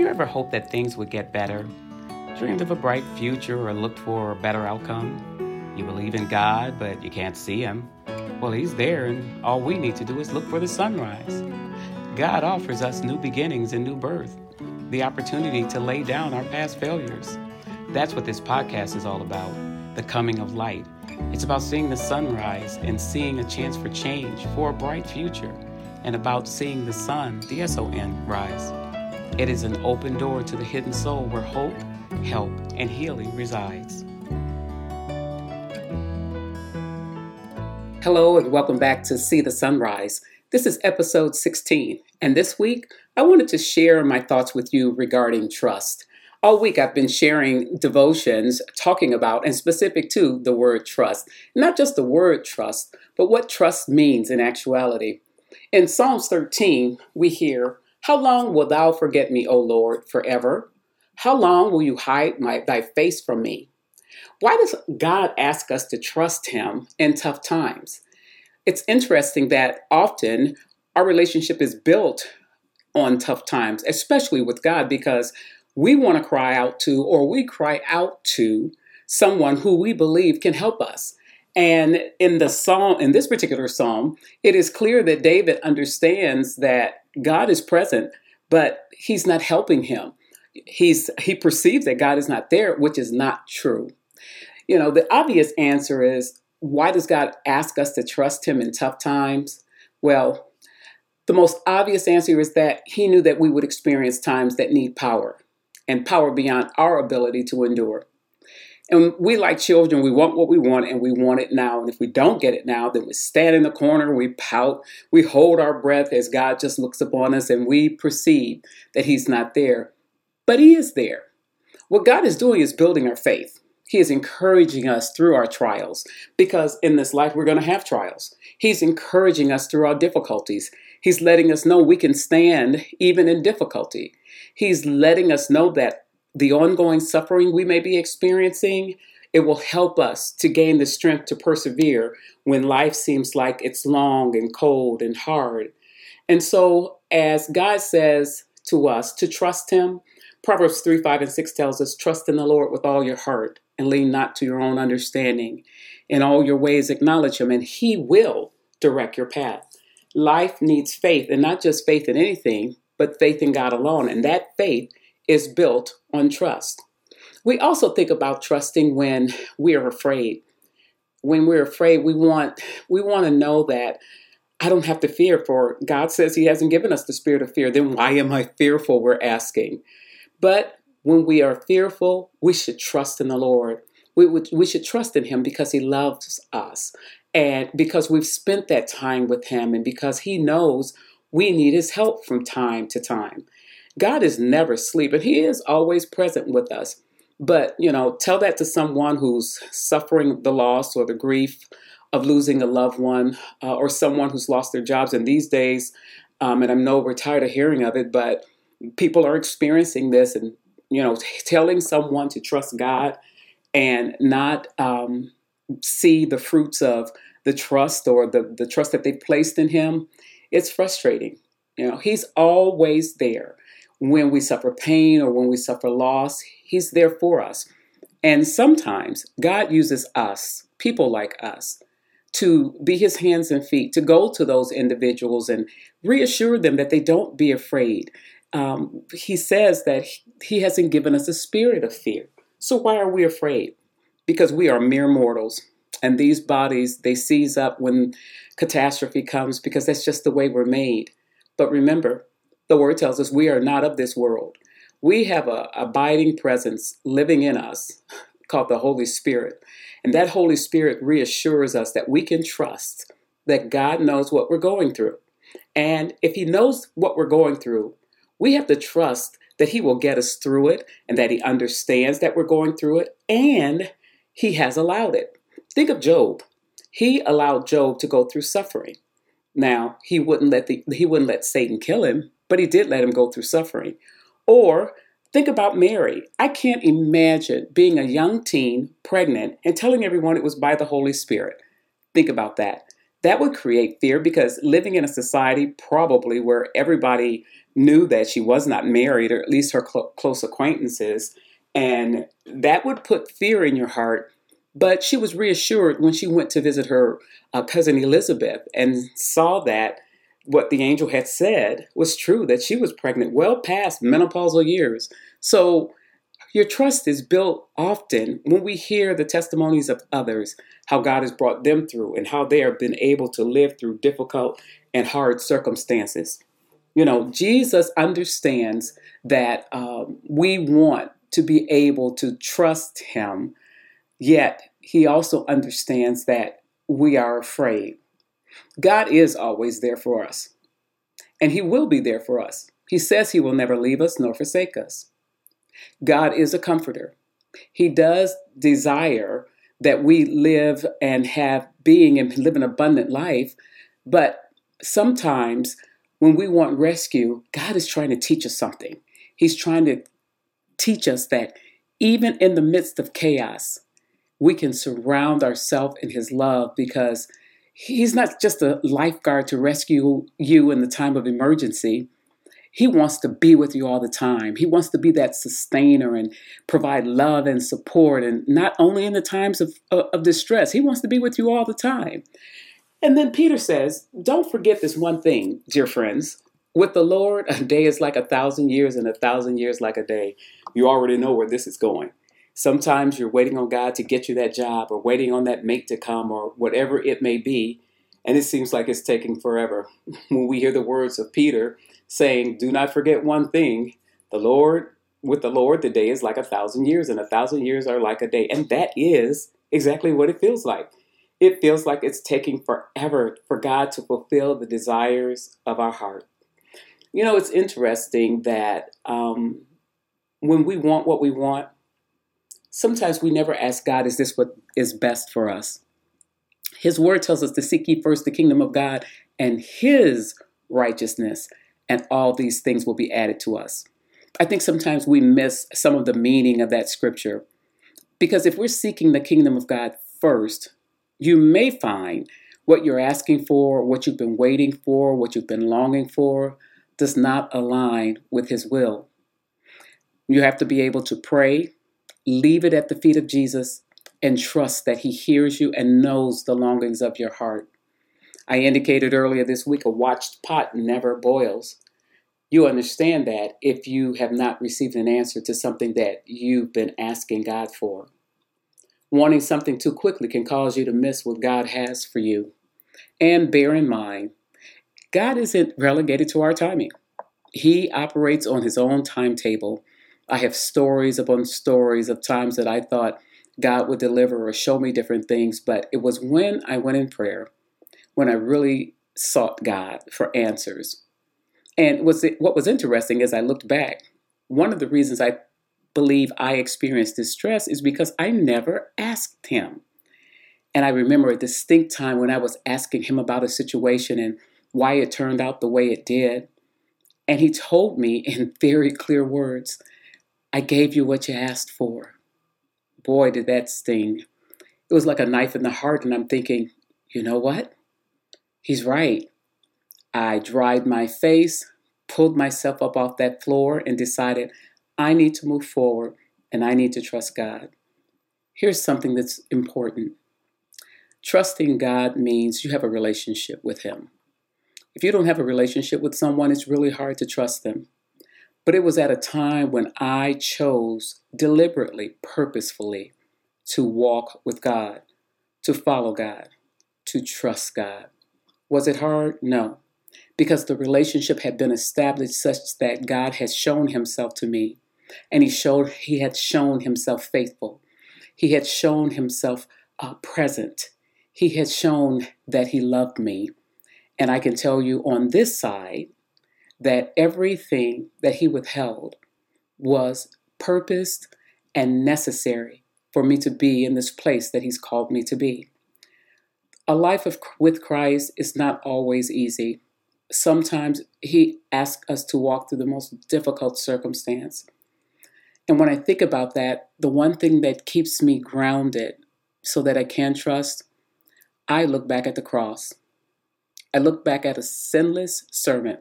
you ever hoped that things would get better? Dreamed of a bright future or looked for a better outcome? You believe in God, but you can't see Him. Well, He's there, and all we need to do is look for the sunrise. God offers us new beginnings and new birth, the opportunity to lay down our past failures. That's what this podcast is all about the coming of light. It's about seeing the sunrise and seeing a chance for change, for a bright future, and about seeing the sun, the S O N, rise. It is an open door to the hidden soul where hope, help, and healing resides. Hello, and welcome back to See the Sunrise. This is episode 16, and this week I wanted to share my thoughts with you regarding trust. All week I've been sharing devotions talking about and specific to the word trust. Not just the word trust, but what trust means in actuality. In Psalms 13, we hear, how long wilt thou forget me, O Lord, forever? How long will you hide my, thy face from me? Why does God ask us to trust Him in tough times? It's interesting that often our relationship is built on tough times, especially with God, because we want to cry out to or we cry out to someone who we believe can help us. And in the psalm, in this particular psalm, it is clear that David understands that God is present, but he's not helping him. He's he perceives that God is not there, which is not true. You know, the obvious answer is why does God ask us to trust him in tough times? Well, the most obvious answer is that he knew that we would experience times that need power and power beyond our ability to endure. And we, like children, we want what we want and we want it now. And if we don't get it now, then we stand in the corner, we pout, we hold our breath as God just looks upon us and we perceive that He's not there. But He is there. What God is doing is building our faith. He is encouraging us through our trials because in this life we're going to have trials. He's encouraging us through our difficulties. He's letting us know we can stand even in difficulty. He's letting us know that the ongoing suffering we may be experiencing, it will help us to gain the strength to persevere when life seems like it's long and cold and hard. And so, as God says to us to trust Him, Proverbs 3 5 and 6 tells us, Trust in the Lord with all your heart and lean not to your own understanding. In all your ways, acknowledge Him, and He will direct your path. Life needs faith, and not just faith in anything, but faith in God alone. And that faith is built on trust. We also think about trusting when we are afraid. When we're afraid, we want we want to know that I don't have to fear for God says he hasn't given us the spirit of fear. Then why am I fearful? We're asking. But when we are fearful, we should trust in the Lord. We, would, we should trust in him because he loves us and because we've spent that time with him and because he knows we need his help from time to time. God is never asleep, and He is always present with us. But, you know, tell that to someone who's suffering the loss or the grief of losing a loved one uh, or someone who's lost their jobs. And these days, um, and I know we're tired of hearing of it, but people are experiencing this and, you know, t- telling someone to trust God and not um, see the fruits of the trust or the, the trust that they've placed in Him, it's frustrating. You know, He's always there when we suffer pain or when we suffer loss, He's there for us. And sometimes God uses us, people like us, to be His hands and feet, to go to those individuals and reassure them that they don't be afraid. Um, he says that He hasn't given us a spirit of fear. So why are we afraid? Because we are mere mortals. And these bodies, they seize up when catastrophe comes because that's just the way we're made. But remember, the word tells us we are not of this world. We have a abiding presence living in us called the Holy Spirit. And that Holy Spirit reassures us that we can trust that God knows what we're going through. And if He knows what we're going through, we have to trust that He will get us through it and that He understands that we're going through it and He has allowed it. Think of Job. He allowed Job to go through suffering. Now, he wouldn't let the, he wouldn't let Satan kill him, but he did let him go through suffering. Or think about Mary. I can't imagine being a young teen, pregnant, and telling everyone it was by the Holy Spirit. Think about that. that would create fear because living in a society probably where everybody knew that she was not married, or at least her cl- close acquaintances, and that would put fear in your heart. But she was reassured when she went to visit her uh, cousin Elizabeth and saw that what the angel had said was true that she was pregnant well past menopausal years. So your trust is built often when we hear the testimonies of others, how God has brought them through and how they have been able to live through difficult and hard circumstances. You know, Jesus understands that um, we want to be able to trust Him, yet He also understands that we are afraid. God is always there for us, and He will be there for us. He says He will never leave us nor forsake us. God is a comforter. He does desire that we live and have being and live an abundant life. But sometimes when we want rescue, God is trying to teach us something. He's trying to teach us that even in the midst of chaos, we can surround ourselves in His love because He's not just a lifeguard to rescue you in the time of emergency. He wants to be with you all the time. He wants to be that sustainer and provide love and support, and not only in the times of, of, distress, He wants to be with you all the time. And then Peter says, Don't forget this one thing, dear friends. With the Lord, a day is like a thousand years, and a thousand years like a day. You already know where this is going. Sometimes you're waiting on God to get you that job, or waiting on that mate to come, or whatever it may be, and it seems like it's taking forever. When we hear the words of Peter, saying, Do not forget one thing the Lord, with the Lord, the day is like a thousand years, and a thousand years are like a day. And that is exactly what it feels like. It feels like it's taking forever for God to fulfill the desires of our heart. You know, it's interesting that um, when we want what we want, sometimes we never ask God, Is this what is best for us? His word tells us to seek ye first the kingdom of God and his righteousness, and all these things will be added to us. I think sometimes we miss some of the meaning of that scripture because if we're seeking the kingdom of God first, you may find what you're asking for, what you've been waiting for, what you've been longing for does not align with His will. You have to be able to pray, leave it at the feet of Jesus, and trust that He hears you and knows the longings of your heart. I indicated earlier this week a watched pot never boils. You understand that if you have not received an answer to something that you've been asking God for. Wanting something too quickly can cause you to miss what God has for you. And bear in mind, God isn't relegated to our timing. He operates on his own timetable. I have stories upon stories of times that I thought God would deliver or show me different things, but it was when I went in prayer when I really sought God for answers. And was it, what was interesting is I looked back, one of the reasons I believe I experienced distress is because I never asked him. And I remember a distinct time when I was asking him about a situation and why it turned out the way it did. And he told me in very clear words, I gave you what you asked for. Boy, did that sting. It was like a knife in the heart. And I'm thinking, you know what? He's right. I dried my face, pulled myself up off that floor, and decided I need to move forward and I need to trust God. Here's something that's important trusting God means you have a relationship with Him. If you don't have a relationship with someone, it's really hard to trust them. But it was at a time when I chose deliberately, purposefully to walk with God, to follow God, to trust God. Was it hard? No, because the relationship had been established such that God had shown himself to me and he showed he had shown himself faithful. He had shown himself uh, present. He had shown that he loved me. And I can tell you on this side that everything that he withheld was purposed and necessary for me to be in this place that he's called me to be. A life of, with Christ is not always easy. Sometimes He asks us to walk through the most difficult circumstance. And when I think about that, the one thing that keeps me grounded so that I can trust, I look back at the cross. I look back at a sinless servant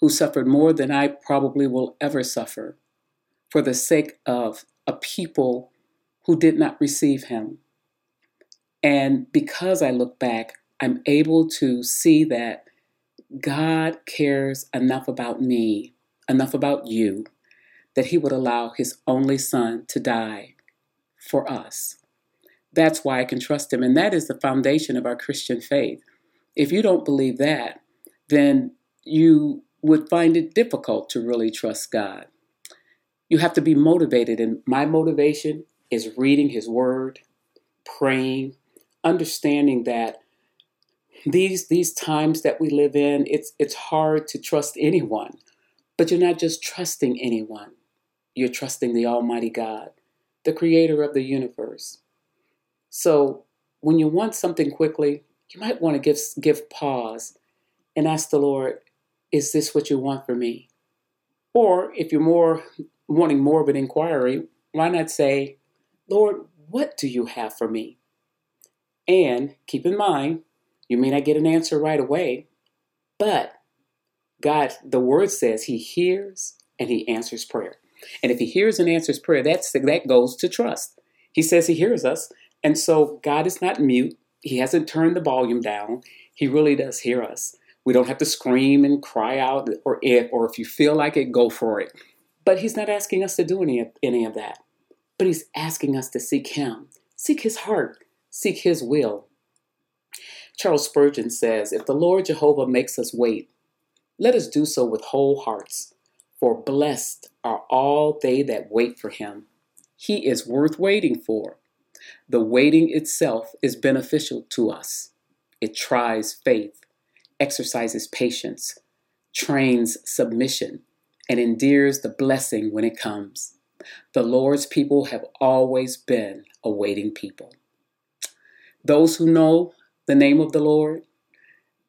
who suffered more than I probably will ever suffer for the sake of a people who did not receive him. And because I look back, I'm able to see that God cares enough about me, enough about you, that he would allow his only son to die for us. That's why I can trust him. And that is the foundation of our Christian faith. If you don't believe that, then you would find it difficult to really trust God. You have to be motivated. And my motivation is reading his word, praying, understanding that these these times that we live in, it's it's hard to trust anyone. But you're not just trusting anyone. You're trusting the Almighty God, the creator of the universe. So when you want something quickly, you might want to give give pause and ask the Lord, is this what you want for me? Or if you're more wanting more of an inquiry, why not say, Lord, what do you have for me? And keep in mind, you may not get an answer right away, but God, the word says he hears and he answers prayer. And if he hears and answers prayer, that's that goes to trust. He says he hears us. And so God is not mute. He hasn't turned the volume down. He really does hear us. We don't have to scream and cry out or if or if you feel like it, go for it. But he's not asking us to do any of, any of that. But he's asking us to seek him, seek his heart, seek his will. Charles Spurgeon says, If the Lord Jehovah makes us wait, let us do so with whole hearts, for blessed are all they that wait for him. He is worth waiting for. The waiting itself is beneficial to us. It tries faith, exercises patience, trains submission, and endears the blessing when it comes. The Lord's people have always been a waiting people. Those who know the name of the Lord,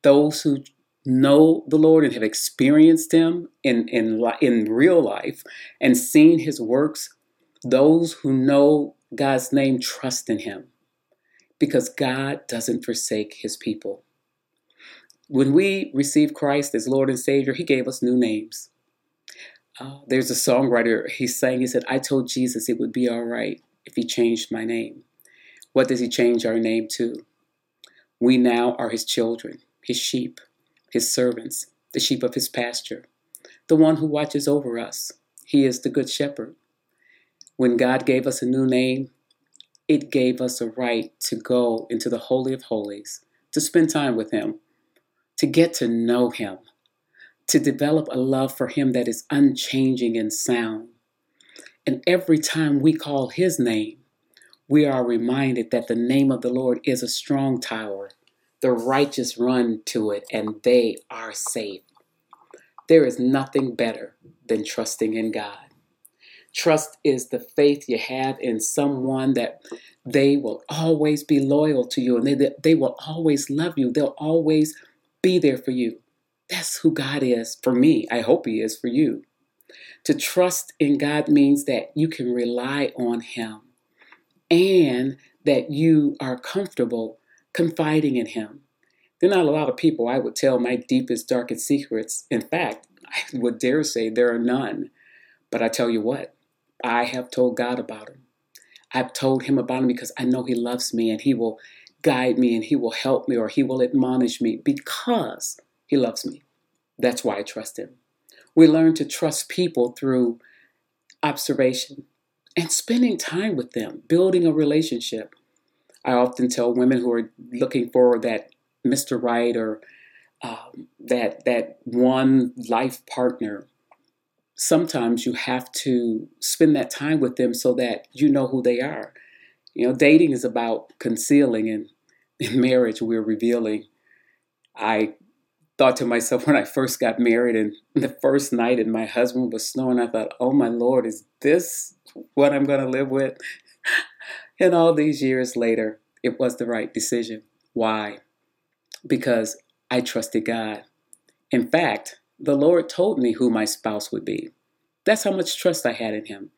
those who know the Lord and have experienced Him in, in, in real life and seen His works, those who know God's name trust in Him because God doesn't forsake His people. When we received Christ as Lord and Savior, He gave us new names. Uh, there's a songwriter, he sang, he said, I told Jesus it would be all right if He changed my name. What does He change our name to? We now are his children, his sheep, his servants, the sheep of his pasture, the one who watches over us. He is the good shepherd. When God gave us a new name, it gave us a right to go into the Holy of Holies, to spend time with him, to get to know him, to develop a love for him that is unchanging and sound. And every time we call his name, we are reminded that the name of the Lord is a strong tower. The righteous run to it and they are safe. There is nothing better than trusting in God. Trust is the faith you have in someone that they will always be loyal to you and they, they will always love you. They'll always be there for you. That's who God is for me. I hope He is for you. To trust in God means that you can rely on Him and that you are comfortable confiding in Him. There are not a lot of people I would tell my deepest, darkest secrets. In fact, I would dare say there are none. But I tell you what, I have told God about Him. I've told Him about Him because I know He loves me and He will guide me and He will help me or He will admonish me because He loves me. That's why I trust Him. We learn to trust people through observation, and spending time with them, building a relationship. I often tell women who are looking for that Mr. Right or um, that that one life partner. Sometimes you have to spend that time with them so that you know who they are. You know, dating is about concealing, and in marriage, we're revealing. I thought to myself when I first got married and the first night and my husband was snoring, I thought, oh my Lord, is this what I'm going to live with? and all these years later, it was the right decision. Why? Because I trusted God. In fact, the Lord told me who my spouse would be. That's how much trust I had in Him.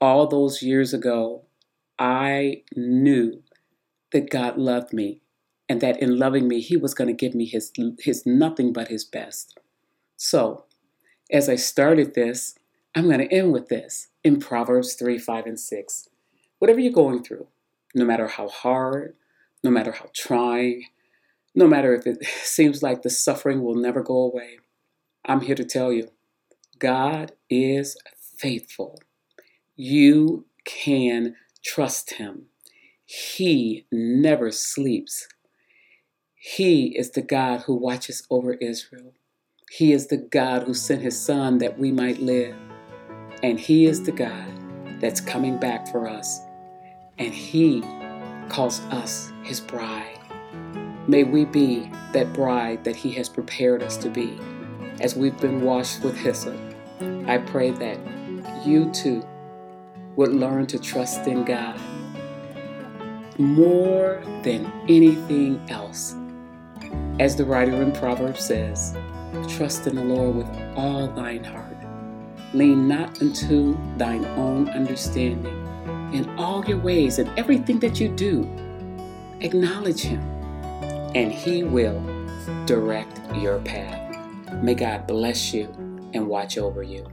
All those years ago, I knew that God loved me and that in loving me, He was going to give me His, his nothing but His best. So, as I started this, I'm going to end with this in Proverbs 3 5 and 6. Whatever you're going through, no matter how hard, no matter how trying, no matter if it seems like the suffering will never go away, I'm here to tell you God is faithful. You can trust Him. He never sleeps. He is the God who watches over Israel. He is the God who sent His Son that we might live. And He is the God that's coming back for us. And He calls us His bride. May we be that bride that He has prepared us to be as we've been washed with hyssop. I pray that you too would learn to trust in God more than anything else. As the writer in Proverbs says, trust in the Lord with all thine heart. Lean not unto thine own understanding. In all your ways and everything that you do, acknowledge Him, and He will direct your path. May God bless you and watch over you.